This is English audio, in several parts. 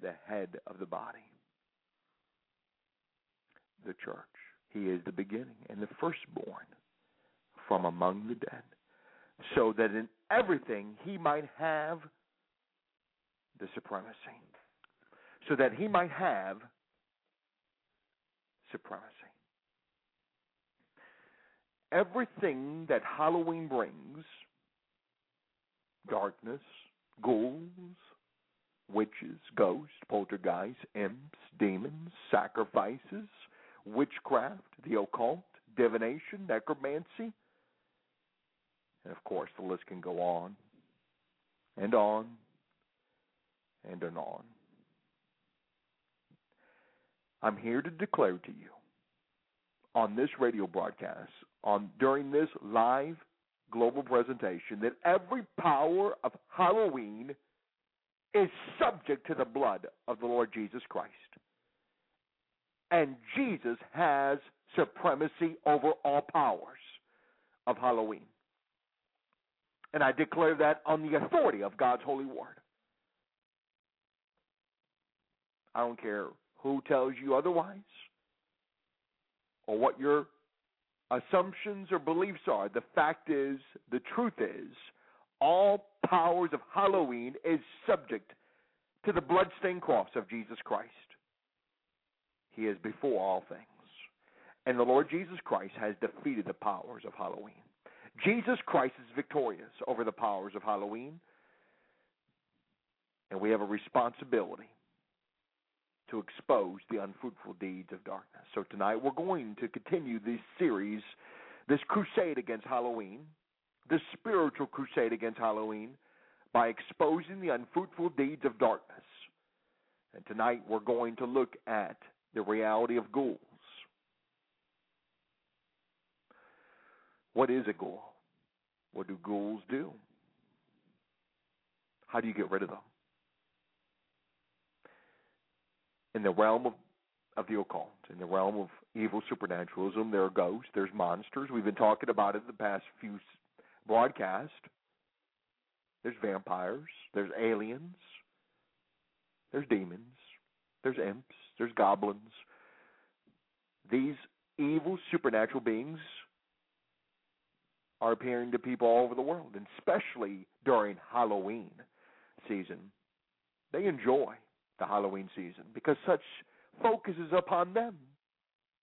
the head of the body, the church. He is the beginning and the firstborn from among the dead, so that in everything he might have the supremacy. So that he might have supremacy. Everything that Halloween brings darkness, ghouls, witches, ghosts, poltergeists, imps, demons, sacrifices, witchcraft, the occult, divination, necromancy. And of course, the list can go on and on and on. I'm here to declare to you on this radio broadcast, on during this live global presentation that every power of Halloween is subject to the blood of the Lord Jesus Christ. And Jesus has supremacy over all powers of Halloween. And I declare that on the authority of God's holy word. I don't care who tells you otherwise or what your assumptions or beliefs are. The fact is, the truth is, all powers of Halloween is subject to the bloodstained cross of Jesus Christ. He is before all things. And the Lord Jesus Christ has defeated the powers of Halloween. Jesus Christ is victorious over the powers of Halloween. And we have a responsibility to expose the unfruitful deeds of darkness. So tonight we're going to continue this series, this crusade against Halloween, this spiritual crusade against Halloween, by exposing the unfruitful deeds of darkness. And tonight we're going to look at the reality of ghouls. What is a ghoul? What do ghouls do? How do you get rid of them? in the realm of, of the occult, in the realm of evil supernaturalism, there are ghosts, there's monsters. We've been talking about it the past few broadcasts. There's vampires, there's aliens, there's demons, there's imps, there's goblins. These evil supernatural beings are appearing to people all over the world, and especially during Halloween season. They enjoy the Halloween season because such focus is upon them.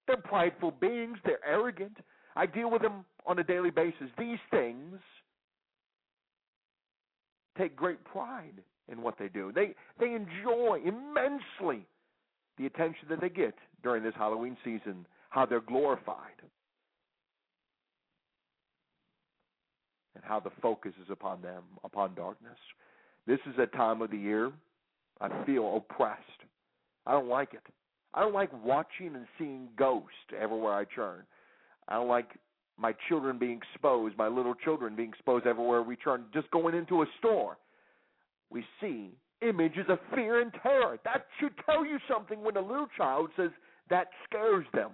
They're prideful beings, they're arrogant. I deal with them on a daily basis. These things take great pride in what they do. They they enjoy immensely the attention that they get during this Halloween season, how they're glorified. And how the focus is upon them, upon darkness. This is a time of the year I feel oppressed. I don't like it. I don't like watching and seeing ghosts everywhere I turn. I don't like my children being exposed, my little children being exposed everywhere we turn. Just going into a store, we see images of fear and terror. That should tell you something when a little child says that scares them.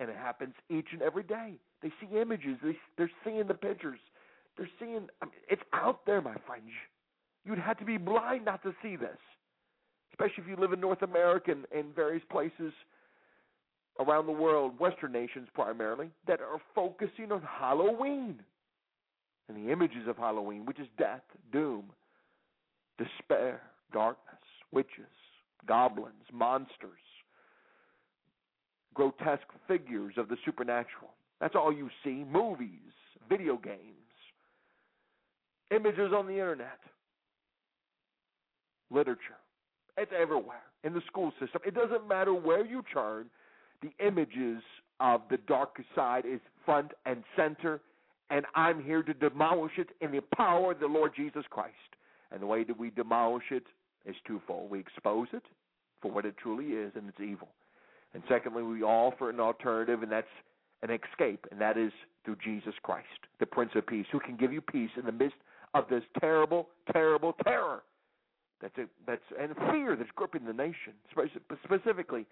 And it happens each and every day. They see images, they, they're seeing the pictures. They're seeing, I mean, it's out there, my friends. You'd have to be blind not to see this, especially if you live in North America and, and various places around the world, Western nations primarily, that are focusing on Halloween and the images of Halloween, which is death, doom, despair, darkness, witches, goblins, monsters, grotesque figures of the supernatural. That's all you see. Movies, video games, images on the internet, literature. It's everywhere in the school system. It doesn't matter where you turn, the images of the dark side is front and center, and I'm here to demolish it in the power of the Lord Jesus Christ. And the way that we demolish it is twofold. We expose it for what it truly is, and it's evil. And secondly, we offer an alternative, and that's an escape, and that is through Jesus Christ, the Prince of Peace, who can give you peace in the midst of this terrible, terrible terror that's a, that's and fear that's gripping the nation, specifically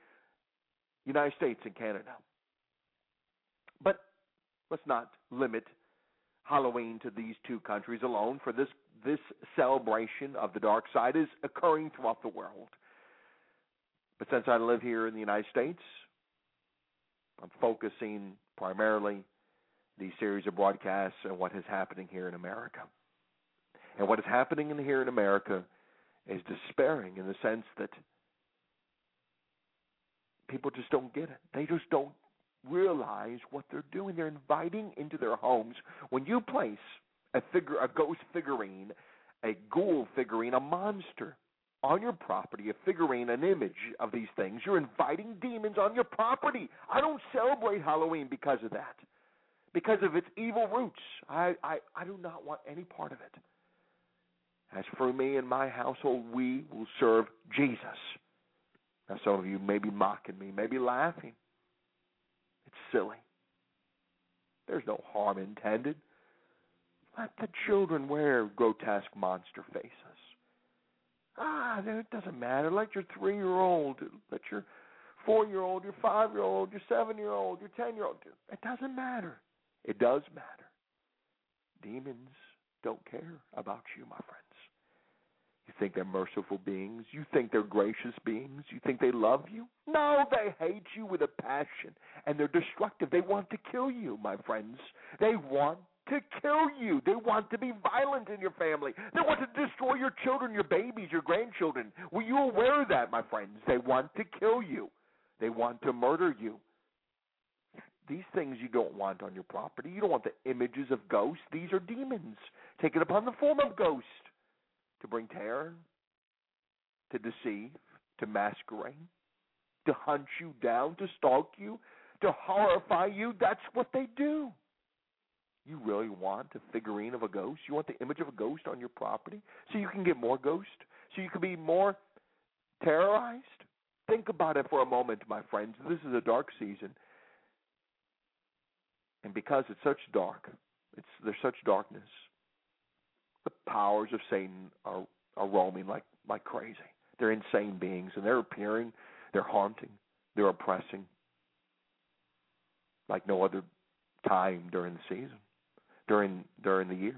United States and Canada. But let's not limit Halloween to these two countries alone, for this this celebration of the dark side is occurring throughout the world. But since I live here in the United States, I'm focusing primarily these series of broadcasts on what is happening here in America. And what is happening in here in America is despairing in the sense that people just don't get it. They just don't realize what they're doing. They're inviting into their homes when you place a figure, a ghost figurine, a ghoul figurine, a monster on your property, a figurine, an image of these things. You're inviting demons on your property. I don't celebrate Halloween because of that, because of its evil roots. I, I, I do not want any part of it. As for me and my household, we will serve Jesus. Now, some of you may be mocking me, maybe laughing. It's silly. There's no harm intended. Let the children wear grotesque monster faces. Ah, it doesn't matter. Let your three year old, let your four year old, your five year old, your seven year old, your ten year old. It doesn't matter. It does matter. Demons don't care about you, my friends. You think they're merciful beings? You think they're gracious beings? You think they love you? No, they hate you with a passion, and they're destructive. They want to kill you, my friends. They want to kill you. They want to be violent in your family. They want to destroy your children, your babies, your grandchildren. Were you aware of that, my friends? They want to kill you. They want to murder you. These things you don't want on your property. You don't want the images of ghosts. These are demons taken upon the form of ghosts to bring terror, to deceive, to masquerade, to hunt you down, to stalk you, to horrify you. That's what they do. You really want a figurine of a ghost? You want the image of a ghost on your property so you can get more ghosts? So you can be more terrorized? Think about it for a moment, my friends. This is a dark season. And because it's such dark, it's there's such darkness, the powers of Satan are are roaming like like crazy. They're insane beings, and they're appearing, they're haunting, they're oppressing, like no other time during the season, during during the year.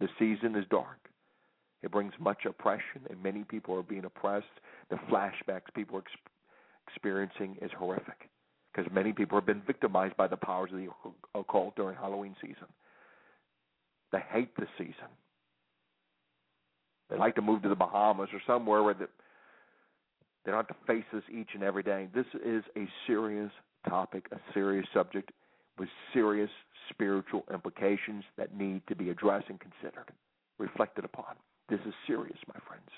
The season is dark. It brings much oppression, and many people are being oppressed. The flashbacks people are ex- experiencing is horrific because many people have been victimized by the powers of the occult during Halloween season. They hate the season. They like to move to the Bahamas or somewhere where the, they don't have to face this each and every day. This is a serious topic, a serious subject with serious spiritual implications that need to be addressed and considered, reflected upon. This is serious, my friends.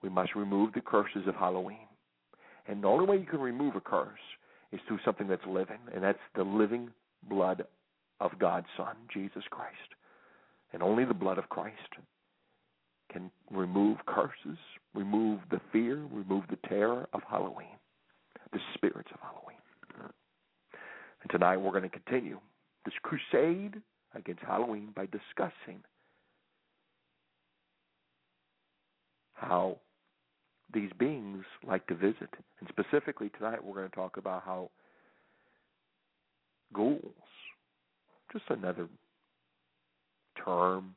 We must remove the curses of Halloween. And the only way you can remove a curse is through something that's living, and that's the living blood of God's Son, Jesus Christ. And only the blood of Christ can remove curses, remove the fear, remove the terror of Halloween, the spirits of Halloween. And tonight we're going to continue this crusade against Halloween by discussing how these beings like to visit. And specifically tonight we're going to talk about how ghouls, just another term,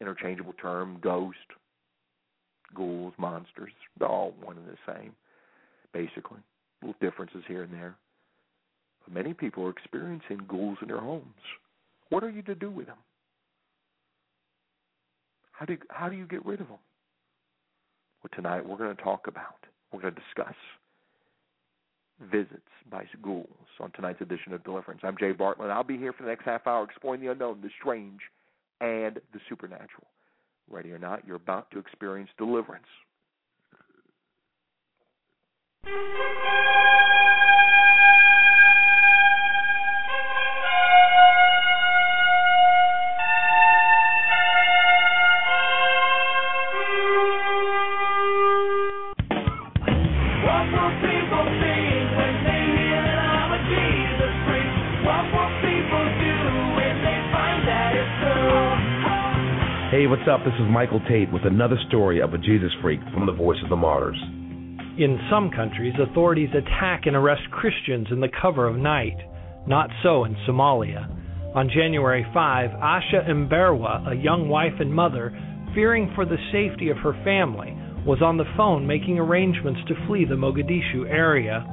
interchangeable term, ghost, ghouls, monsters, they're all one and the same, basically. Little differences here and there. But many people are experiencing ghouls in their homes. What are you to do with them? How do you, how do you get rid of them? Well, tonight we're going to talk about, we're going to discuss visits by ghouls on tonight's edition of Deliverance. I'm Jay Bartlett. I'll be here for the next half hour exploring the unknown, the strange, and the supernatural. Ready or not, you're about to experience deliverance. What's up? This is Michael Tait with another story of a Jesus freak from the Voice of the Martyrs. In some countries, authorities attack and arrest Christians in the cover of night. Not so in Somalia. On January 5, Asha Mberwa, a young wife and mother, fearing for the safety of her family, was on the phone making arrangements to flee the Mogadishu area.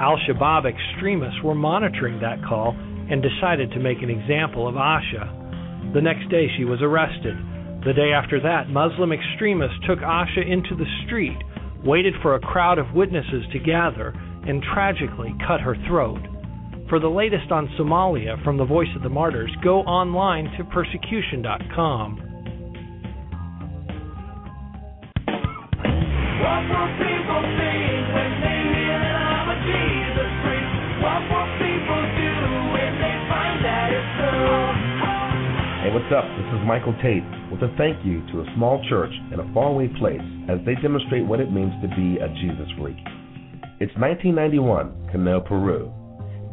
Al Shabaab extremists were monitoring that call and decided to make an example of Asha. The next day, she was arrested. The day after that, Muslim extremists took Asha into the street, waited for a crowd of witnesses to gather, and tragically cut her throat. For the latest on Somalia from the Voice of the Martyrs, go online to persecution.com. What will people think when they hear that I'm a Jesus freak? What will people do when they find that it's true? Hey, what's up? This is Michael Tait a thank you to a small church in a faraway place as they demonstrate what it means to be a Jesus freak. It's 1991, Canoa, Peru.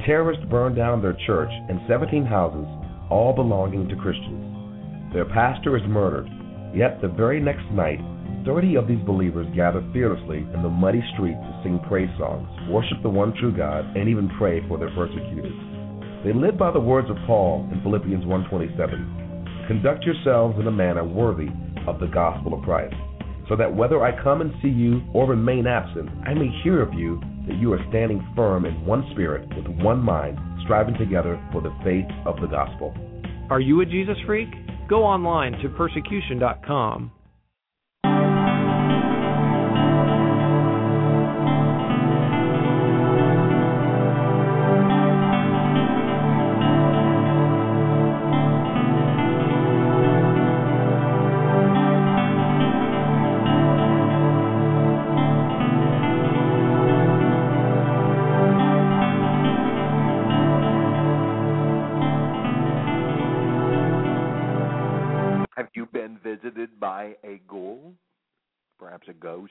Terrorists burned down their church and 17 houses, all belonging to Christians. Their pastor is murdered, yet the very next night, 30 of these believers gather fearlessly in the muddy street to sing praise songs, worship the one true God, and even pray for their persecutors. They live by the words of Paul in Philippians 1:27. Conduct yourselves in a manner worthy of the gospel of Christ, so that whether I come and see you or remain absent, I may hear of you that you are standing firm in one spirit, with one mind, striving together for the faith of the gospel. Are you a Jesus freak? Go online to persecution.com.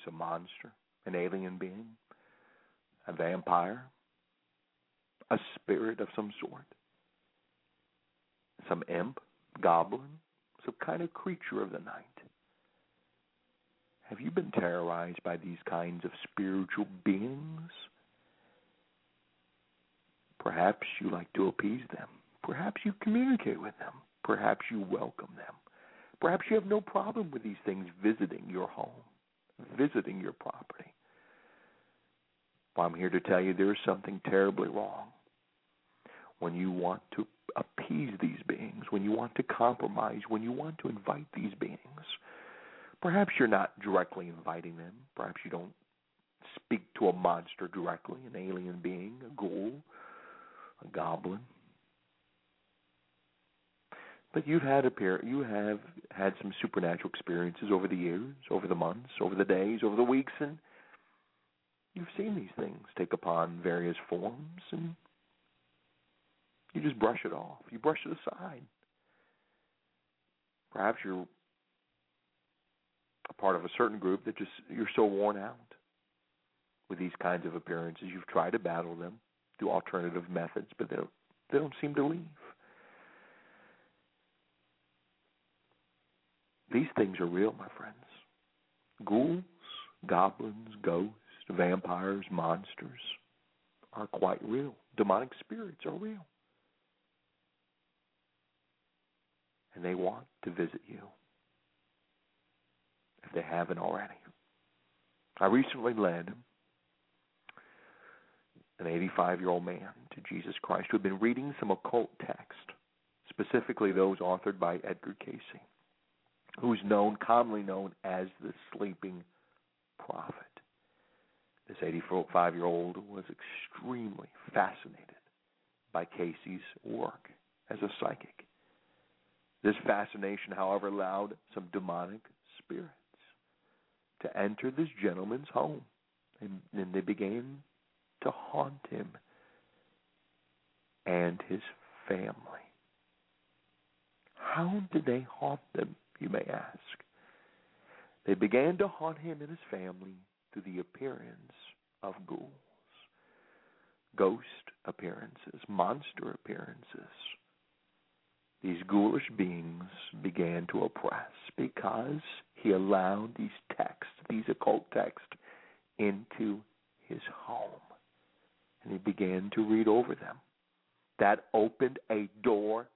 a monster, an alien being, a vampire, a spirit of some sort, some imp, goblin, some kind of creature of the night? Have you been terrorized by these kinds of spiritual beings? Perhaps you like to appease them. Perhaps you communicate with them. Perhaps you welcome them. Perhaps you have no problem with these things visiting your home, visiting your property. Well, I'm here to tell you there is something terribly wrong when you want to appease these beings, when you want to compromise, when you want to invite these beings. Perhaps you're not directly inviting them. Perhaps you don't speak to a monster directly, an alien being, a ghoul, a goblin. But you've had appear you have had some supernatural experiences over the years, over the months, over the days, over the weeks, and you've seen these things take upon various forms, and you just brush it off. You brush it aside. Perhaps you're a part of a certain group that just you're so worn out with these kinds of appearances. You've tried to battle them. through alternative methods, but they don't, they don't seem to leave. These things are real, my friends. Ghouls, goblins, ghosts, vampires, monsters are quite real. Demonic spirits are real. And they want to visit you if they haven't already. I recently led an 85 year old man to Jesus Christ who had been reading some occult text, specifically those authored by Edgar Cayce, who's known, commonly known as the sleeping prophet. This 85 year old was extremely fascinated by Cayce's work as a psychic. This fascination, however, allowed some demonic spirits to enter this gentleman's home, and, and they began to haunt him and his family. How did they haunt them, you may ask? They began to haunt him and his family through the appearance of ghouls, ghost appearances, monster appearances. These ghoulish beings began to oppress because he allowed these texts, these occult texts, into his home. And he began to read over them. That opened a door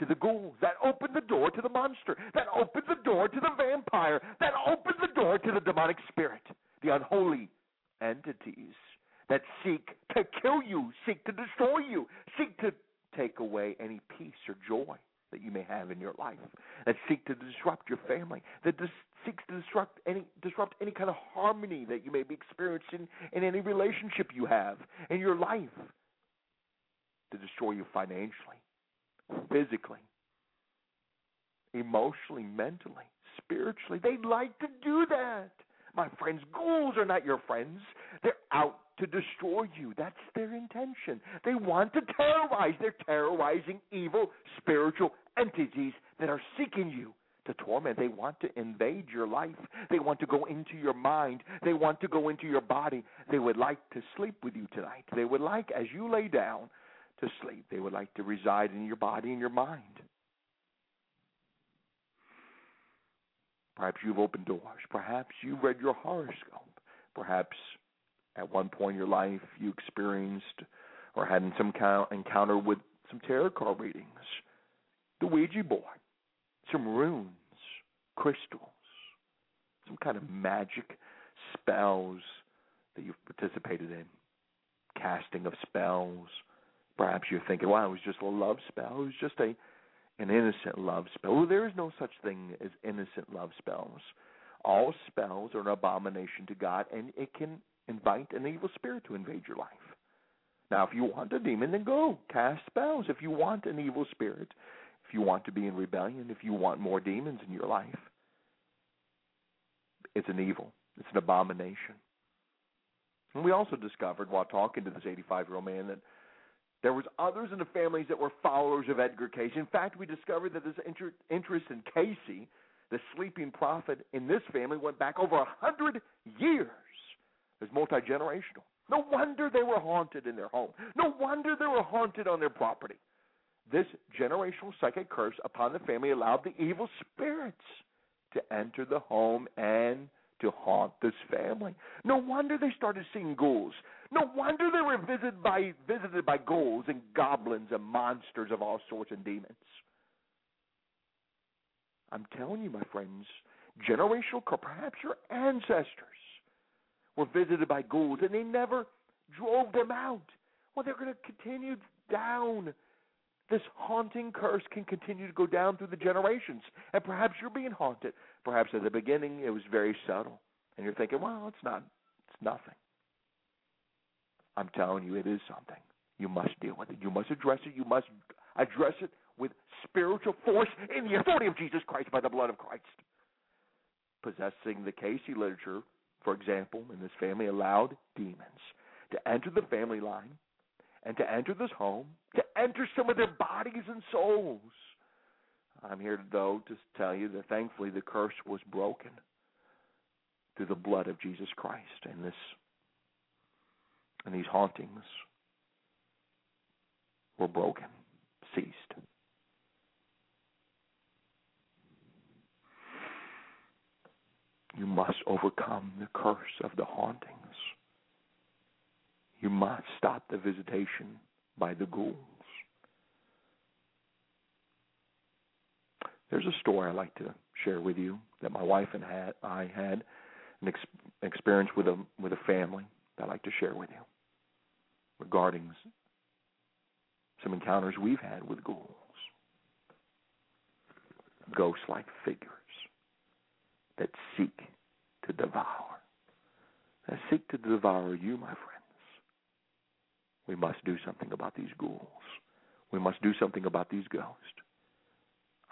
to the ghouls. That opened the door to the monster. That opened the door to the vampire. That opened the door to the demonic spirit, the unholy entities that seek to kill you, seek to destroy you, seek to take away any peace or joy that you may have in your life, that seek to disrupt your family, that dis- seeks to disrupt any disrupt any kind of harmony that you may be experiencing in any relationship you have in your life, to destroy you financially, physically, emotionally, mentally, spiritually. They like to do that. My friends, ghouls are not your friends. They're out to destroy you. That's their intention. They want to terrorize. They're terrorizing evil spiritual entities that are seeking you to torment. They want to invade your life. They want to go into your mind. They want to go into your body. They would like to sleep with you tonight. They would like, as you lay down to sleep, they would like to reside in your body and your mind. Perhaps you've opened doors. Perhaps you've read your horoscope. Perhaps at one point in your life you experienced or had some encounter with some tarot card readings, the Ouija board, some runes, crystals, some kind of magic spells that you've participated in, casting of spells. Perhaps you're thinking, "Wow, it was just a love spell. It was just a an innocent love spell." Well, there is no such thing as innocent love spells. All spells are an abomination to God, and it can invite an evil spirit to invade your life. Now, if you want a demon, then go cast spells. If you want an evil spirit, if you want to be in rebellion, if you want more demons in your life, it's an evil. It's an abomination. And we also discovered while talking to this 85-year-old man that there was others in the families that were followers of Edgar Cayce. In fact, we discovered that this inter- interest in Cayce, the sleeping prophet, in this family went back over a hundred years. It's multi generational. No wonder they were haunted in their home. No wonder they were haunted on their property. This generational psychic curse upon the family allowed the evil spirits to enter the home and to haunt this family. No wonder they started seeing ghouls. No wonder they were visited by visited by ghouls and goblins and monsters of all sorts and demons. I'm telling you, my friends, generational, perhaps your ancestors were visited by ghouls and they never drove them out. Well, they're going to continue down. This haunting curse can continue to go down through the generations. And perhaps you're being haunted. Perhaps at the beginning it was very subtle. And you're thinking, well, it's not, it's nothing. I'm telling you, it is something. You must deal with it. You must address it. You must address it with spiritual force in the authority of Jesus Christ by the blood of Christ. Possessing the Cayce literature, for example, in this family, allowed demons to enter the family line and to enter this home, to enter some of their bodies and souls. I'm here, though, to tell you that thankfully the curse was broken through the blood of Jesus Christ and this and these hauntings were broken, ceased. You must overcome the curse of the hauntings. You must stop the visitation by the ghouls. There's a story I like to share with you that my wife and I had an experience with a with a family that I'd like to share with you regarding some encounters we've had with ghouls, ghost-like figures that seek to devour, that seek to devour you, my friends. We must do something about these ghouls. We must do something about these ghosts.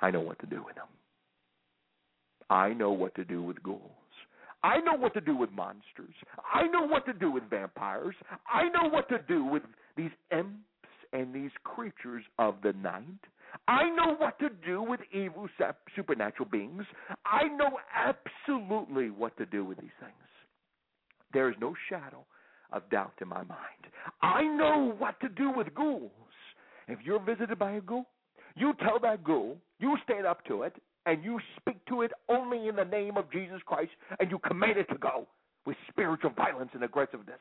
I know what to do with them. I know what to do with ghouls. I know what to do with monsters. I know what to do with vampires. I know what to do with these imps and these creatures of the night. I know what to do with evil supernatural beings. I know absolutely what to do with these things. There is no shadow of doubt in my mind. I know what to do with ghouls. If you're visited by a ghoul, you tell that ghoul, you stand up to it, and you speak to it only in the name of Jesus Christ, and you command it to go with spiritual violence and aggressiveness.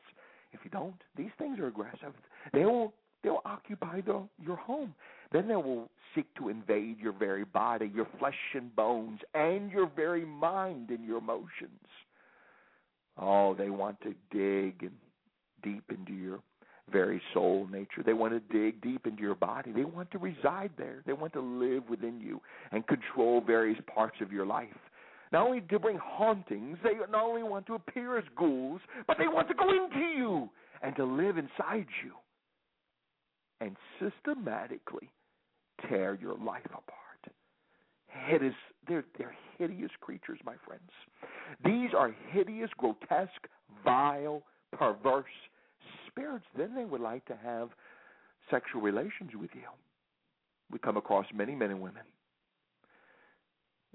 If you don't, these things are aggressive. They will they'll occupy the, your home. Then they will seek to invade your very body, your flesh and bones, and your very mind and your emotions. Oh, they want to dig and deep into your very soul nature. They want to dig deep into your body. They want to reside there. They want to live within you and control various parts of your life. Not only to bring hauntings, they not only want to appear as ghouls, but they want to go into you and to live inside you and systematically tear your life apart. Hideous, they're, they're hideous creatures, my friends. These are hideous, grotesque, vile, perverse spirits. Then they would like to have sexual relations with you. We come across many men and women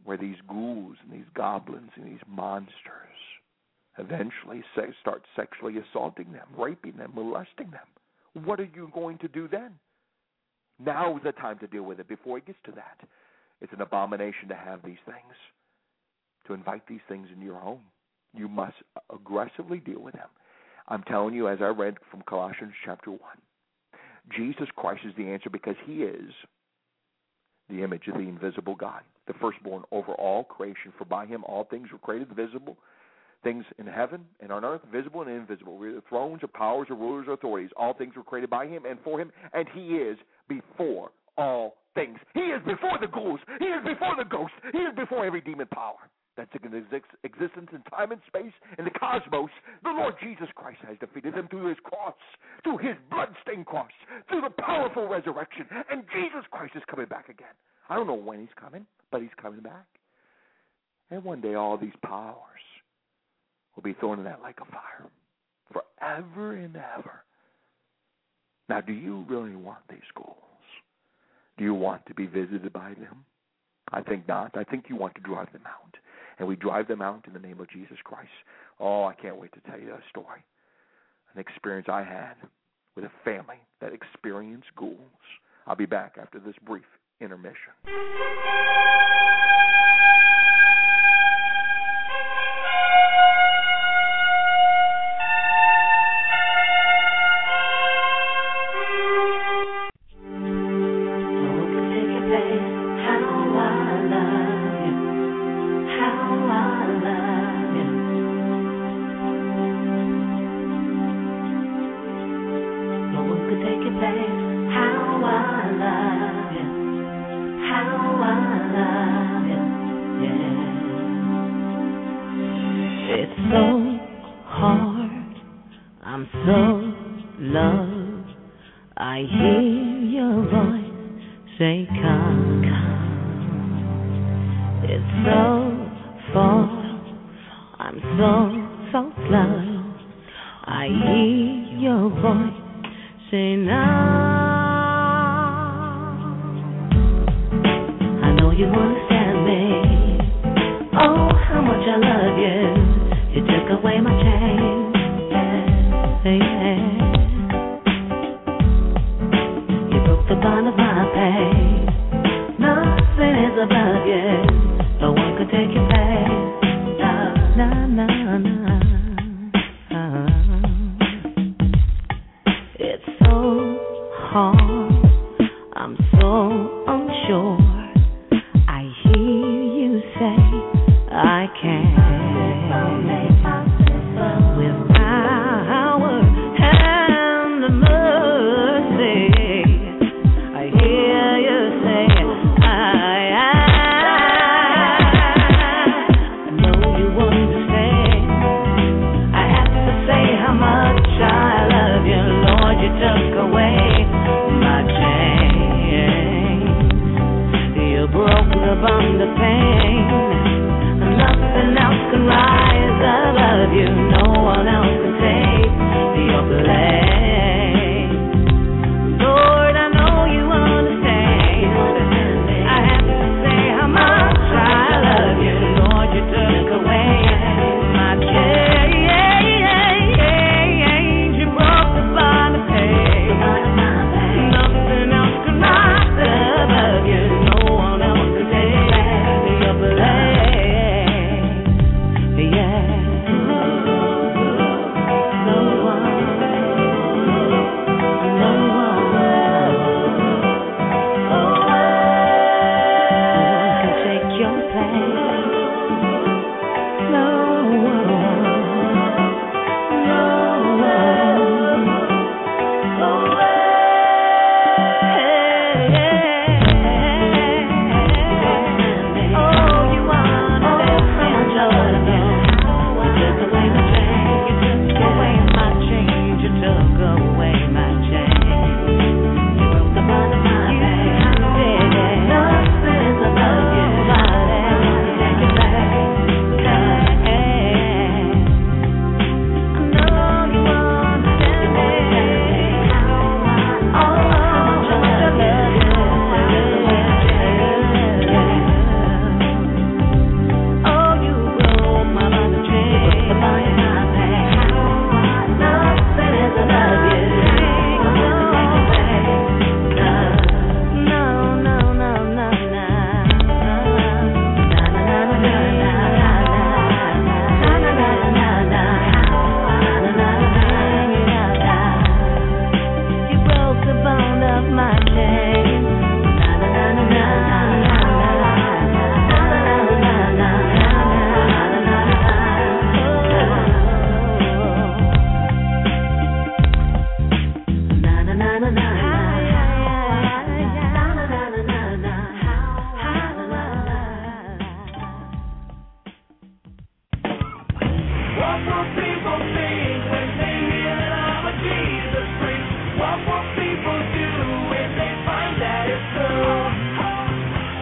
where these ghouls and these goblins and these monsters eventually se- start sexually assaulting them, raping them, molesting them. What are you going to do then? Now is the time to deal with it before it gets to that. It's an abomination to have these things, to invite these things into your home. You must aggressively deal with them. I'm telling you, as I read from Colossians chapter 1, Jesus Christ is the answer because he is the image of the invisible God, the firstborn over all creation. For by him all things were created, visible things in heaven and on earth, visible and invisible, thrones or powers or rulers or authorities. All things were created by him and for him, and he is before all things. He is before the ghouls. He is before the ghosts. He is before every demon power that's existence in time and space in the cosmos. The Lord Jesus Christ has defeated them through his cross, through his blood-stained cross, through the powerful resurrection. And Jesus Christ is coming back again. I don't know when he's coming, but he's coming back. And one day all these powers will be thrown in that lake of fire forever and ever. Now, do you really want these ghouls? Do you want to be visited by them? I think not. I think you want to drive them out. And we drive them out in the name of Jesus Christ. Oh, I can't wait to tell you a story. An experience I had with a family that experienced ghouls. I'll be back after this brief intermission. I'm so loved. I hear your voice say, Come. come. It's so far. I'm so, so slow. I hear your voice say, Now. I know you understand me. Oh, how much I love you. You took away my chains. Nothing is above you. No one take. No, no, no, no. Oh, it's so hard. I'm so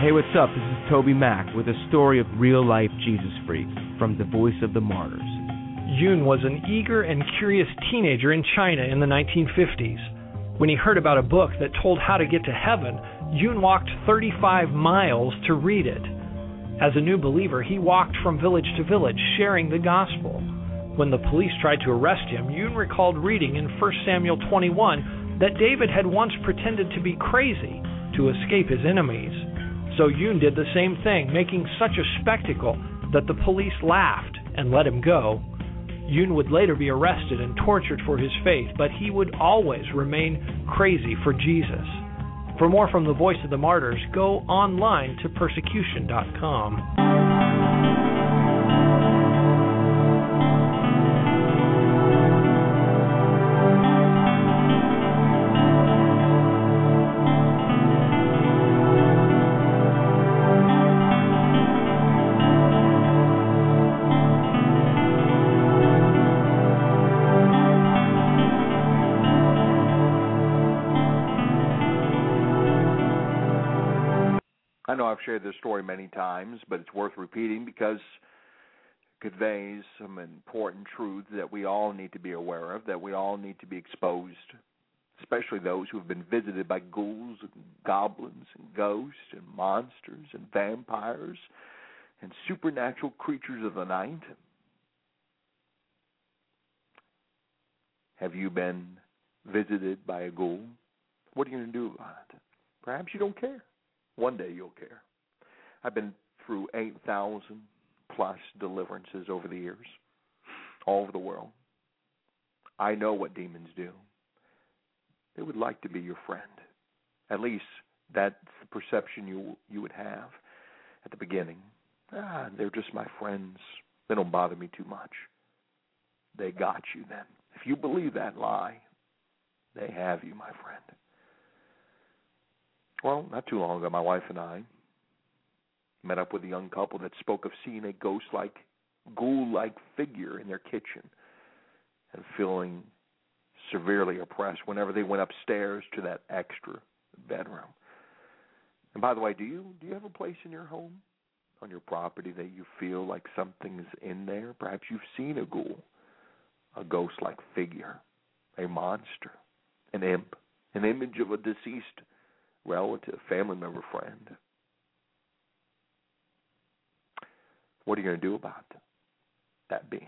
Hey, what's up? This is TobyMac with a story of real life Jesus freaks from the Voice of the Martyrs. Yun was an eager and curious teenager in China in the 1950s. When he heard about a book that told how to get to heaven, Yun walked 35 miles to read it. As a new believer, he walked from village to village sharing the gospel. When the police tried to arrest him, Yun recalled reading in 1 Samuel 21 that David had once pretended to be crazy to escape his enemies. So Yun did the same thing, making such a spectacle that the police laughed and let him go. Yun would later be arrested and tortured for his faith, but he would always remain crazy for Jesus. For more from the Voice of the Martyrs, go online to persecution.com. this story many times, but it's worth repeating because it conveys some important truths that we all need to be aware of, that we all need to be exposed, especially those who have been visited by ghouls and goblins and ghosts and monsters and vampires and supernatural creatures of the night. Have you been visited by a ghoul? What are you going to do about it? Perhaps you don't care. One day you'll care. I've been through 8,000 plus deliverances over the years, all over the world. I know what demons do. They would like to be your friend. At least that's the perception you you would have at the beginning. Ah, they're just my friends. They don't bother me too much. They got you then. If you believe that lie, they have you, my friend. Well, not too long ago, my wife and I met up with a young couple that spoke of seeing a ghost like, ghoul like figure in their kitchen and feeling severely oppressed whenever they went upstairs to that extra bedroom. And by the way, do you do you have a place in your home, on your property that you feel like something's in there? Perhaps you've seen a ghoul, a ghost like figure, a monster, an imp, an image of a deceased relative, family member, friend. What are you going to do about that being?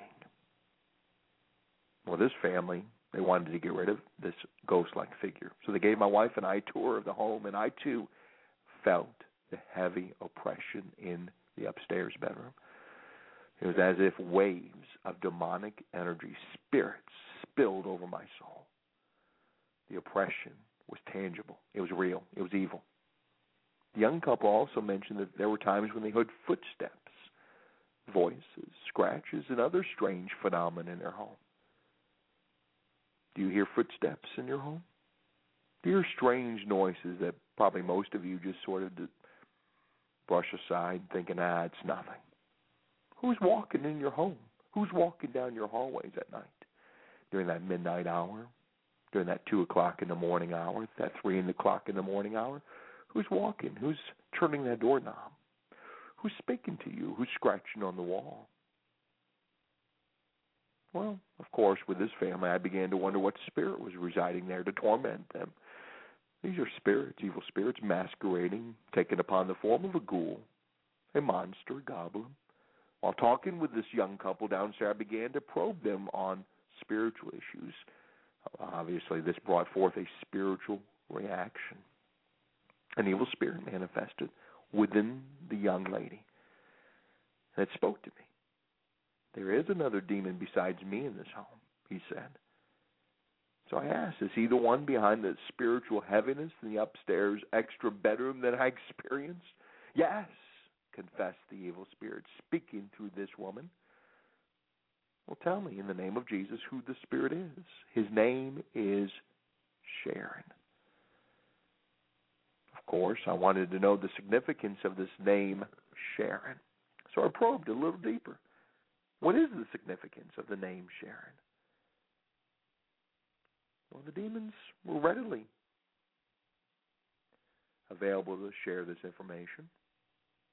Well, this family, they wanted to get rid of this ghost like figure. So they gave my wife and I a tour of the home, and I too felt the heavy oppression in the upstairs bedroom. It was as if waves of demonic energy, spirits, spilled over my soul. The oppression was tangible. It was real. It was evil. The young couple also mentioned that there were times when they heard footsteps, voices, scratches, and other strange phenomena in their home. Do you hear footsteps in your home? Do you hear strange noises that probably most of you just sort of brush aside, thinking, ah, it's nothing? Who's walking in your home? Who's walking down your hallways at night during that midnight hour, during that two o'clock in the morning hour, that three o'clock in the morning hour? Who's walking? Who's turning that doorknob? Who's speaking to you? Who's scratching on the wall? Well, of course, with this family, I began to wonder what spirit was residing there to torment them. These are spirits, evil spirits, masquerading, taking upon the form of a ghoul, a monster, a goblin. While talking with this young couple downstairs, I began to probe them on spiritual issues. Obviously, this brought forth a spiritual reaction. An evil spirit manifested within the young lady. that spoke to me. There is another demon besides me in this home, he said. So I asked, is he the one behind the spiritual heaviness in the upstairs extra bedroom that I experienced? Yes, confessed the evil spirit, speaking through this woman. Well, tell me, in the name of Jesus, who the spirit is. His name is Sharon. Of course, I wanted to know the significance of this name, Sharon. So I probed a little deeper. What is the significance of the name Sharon? Well, the demons were readily available to share this information.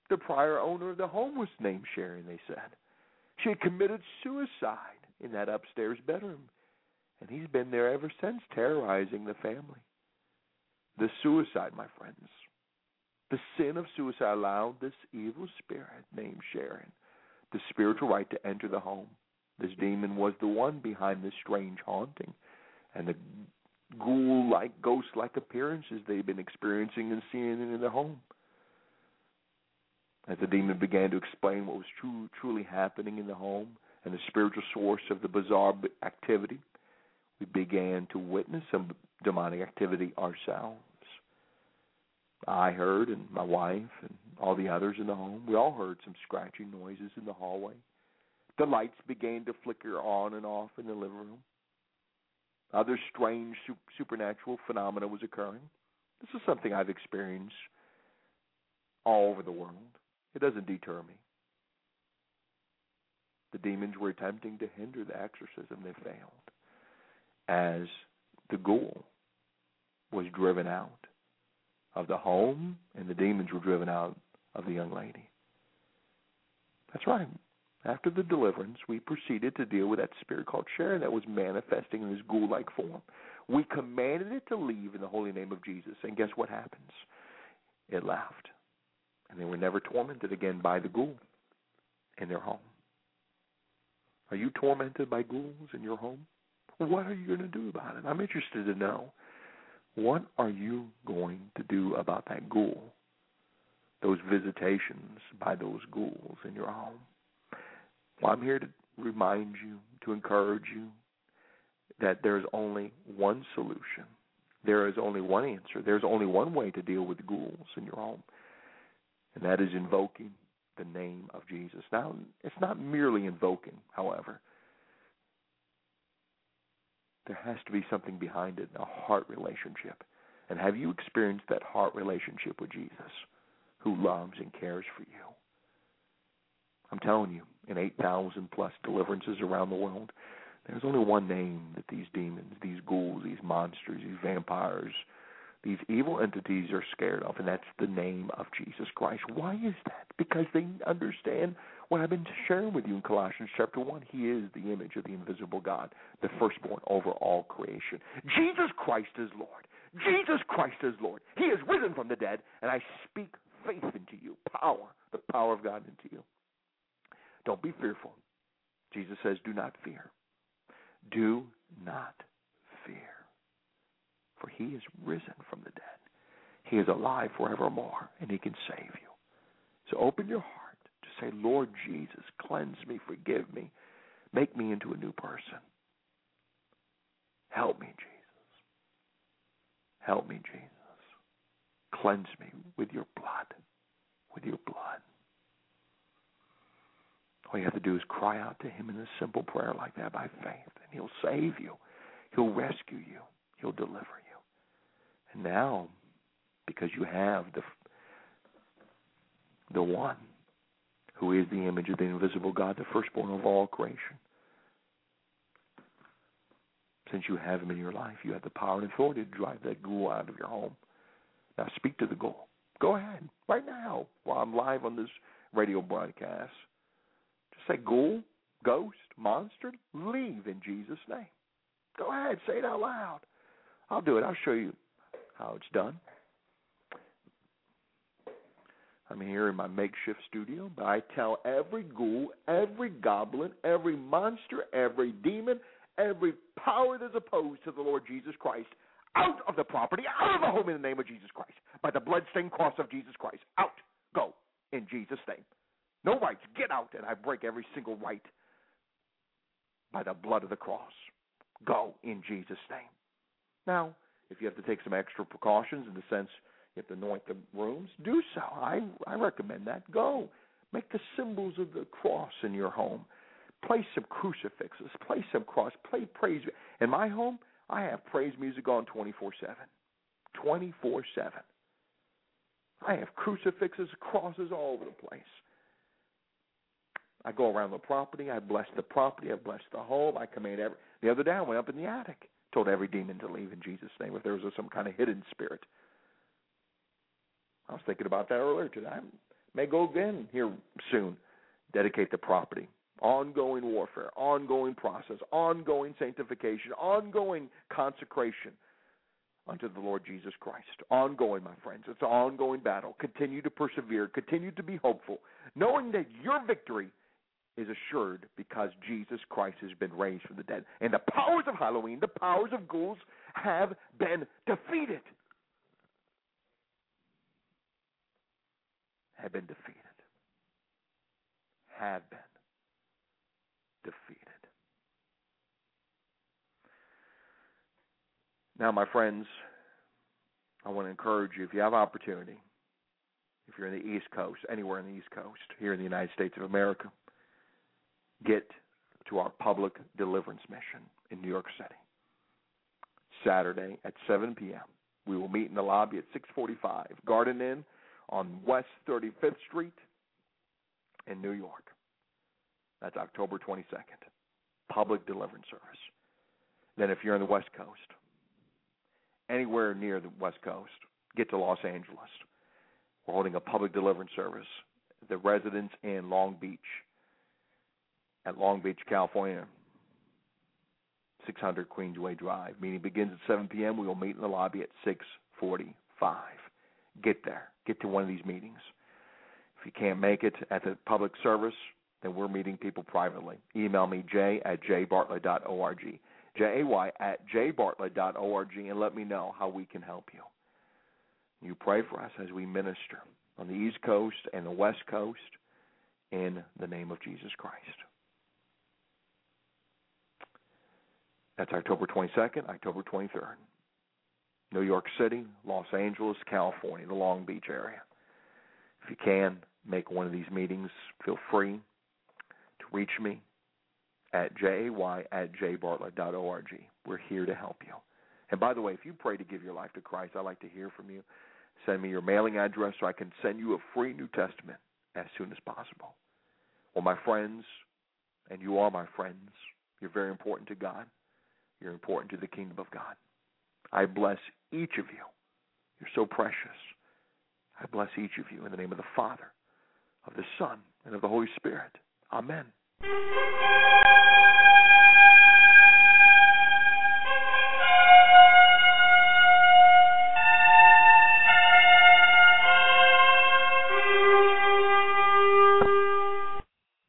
The prior owner of the home was named Sharon, they said. She had committed suicide in that upstairs bedroom, and he's been there ever since, terrorizing the family. The suicide, my friends, the sin of suicide allowed this evil spirit named Sharon the spiritual right to enter the home. This demon was the one behind this strange haunting and the ghoul like, ghost like appearances they've been experiencing and seeing in the home. As the demon began to explain what was true, truly happening in the home and the spiritual source of the bizarre activity, we began to witness some demonic activity ourselves. I heard, and my wife, and all the others in the home, we all heard some scratching noises in the hallway. The lights began to flicker on and off in the living room. Other strange supernatural phenomena was occurring. This is something I've experienced all over the world. It doesn't deter me. The demons were attempting to hinder the exorcism. They failed. As the ghoul was driven out of the home, and the demons were driven out of the young lady. That's right. After the deliverance, we proceeded to deal with that spirit called Sharon that was manifesting in this ghoul like form. We commanded it to leave in the holy name of Jesus, and guess what happens? It left. And they were never tormented again by the ghoul in their home. Are you tormented by ghouls in your home? What are you going to do about it? I'm interested to know. What are you going to do about that ghoul those visitations by those ghouls in your home. Well, I'm here to remind you, to encourage you that there's only one solution. There is only one answer. There's only one way to deal with ghouls in your home, and that is invoking the name of Jesus. Now, it's not merely invoking, however. There has to be something behind it, a heart relationship. And have you experienced that heart relationship with Jesus who loves and cares for you? I'm telling you, in 8,000 plus deliverances around the world, there's only one name that these demons, these ghouls, these monsters, these vampires, these evil entities are scared of, and that's the name of Jesus Christ. Why is that? Because they understand what I've been sharing with you in Colossians chapter 1. He is the image of the invisible God, the firstborn over all creation. Jesus Christ is Lord. Jesus Christ is Lord. He is risen from the dead, and I speak faith into you, power, the power of God into you. Don't be fearful. Jesus says, Do not fear. Do not fear. For he is risen from the dead. He is alive forevermore, and he can save you. So open your heart say, Lord Jesus, cleanse me, forgive me, make me into a new person. Help me, Jesus. Help me, Jesus. Cleanse me with your blood. With your blood. All you have to do is cry out to Him in a simple prayer like that by faith, and He'll save you. He'll rescue you. He'll deliver you. And now, because you have the the one who is the image of the invisible God, the firstborn of all creation. Since you have him in your life, you have the power and authority to drive that ghoul out of your home. Now speak to the ghoul. Go ahead, right now, while I'm live on this radio broadcast. Just say ghoul, ghost, monster, leave in Jesus' name. Go ahead, say it out loud. I'll do it. I'll show you how it's done. I'm here in my makeshift studio, but I tell every ghoul, every goblin, every monster, every demon, every power that's opposed to the Lord Jesus Christ out of the property, out of the home in the name of Jesus Christ, by the bloodstained cross of Jesus Christ. Out. Go in Jesus' name. No rights. Get out, and I break every single right by the blood of the cross. Go in Jesus' name. Now, if you have to take some extra precautions in the sense you have to anoint the rooms, do so. I I recommend that. Go. Make the symbols of the cross in your home. Place some crucifixes. Place some cross. Play praise. In my home, I have praise music on 24 7. 24 7. I have crucifixes, crosses all over the place. I go around the property. I bless the property. I bless the home. I command every. The other day, I went up in the attic, told every demon to leave in Jesus' name if there was some kind of hidden spirit. I was thinking about that earlier today. I may go again here soon. Dedicate the property. Ongoing warfare, ongoing process, ongoing sanctification, ongoing consecration unto the Lord Jesus Christ. Ongoing, my friends. It's an ongoing battle. Continue to persevere. Continue to be hopeful, knowing that your victory is assured because Jesus Christ has been raised from the dead. And the powers of Halloween, the powers of ghouls, have been defeated. Have been defeated. Have been defeated. Now, my friends, I want to encourage you if you have opportunity, if you're in the East Coast, anywhere in the East Coast, here in the United States of America, get to our public deliverance mission in New York City. Saturday at 7 p.m. We will meet in the lobby at 645 Garden Inn on West 35th Street in New York. That's October 22nd. Public deliverance service. Then, if you're in the West Coast, anywhere near the West Coast, get to Los Angeles. We're holding a public deliverance service. The Residence Inn Long Beach, at Long Beach, California, 600 Queensway Drive. Meeting begins at 7 p.m. We will meet in the lobby at 6:45. Get there. Get to one of these meetings. If you can't make it at the public service, then we're meeting people privately. Email me jay at jbartlett.org, j-a-y at jbartlett.org, and let me know how we can help you. You pray for us as we minister on the East Coast and the West Coast in the name of Jesus Christ. That's October 22nd, October 23rd. New York City, Los Angeles, California, the Long Beach area. If you can, make one of these meetings. Feel free to reach me at jay at jbartlett.org. We're here to help you. And by the way, if you pray to give your life to Christ, I'd like to hear from you. Send me your mailing address so I can send you a free New Testament as soon as possible. Well, my friends, and you are my friends, you're very important to God. You're important to the kingdom of God. I bless each of you. You're so precious. I bless each of you in the name of the Father, of the Son, and of the Holy Spirit. Amen.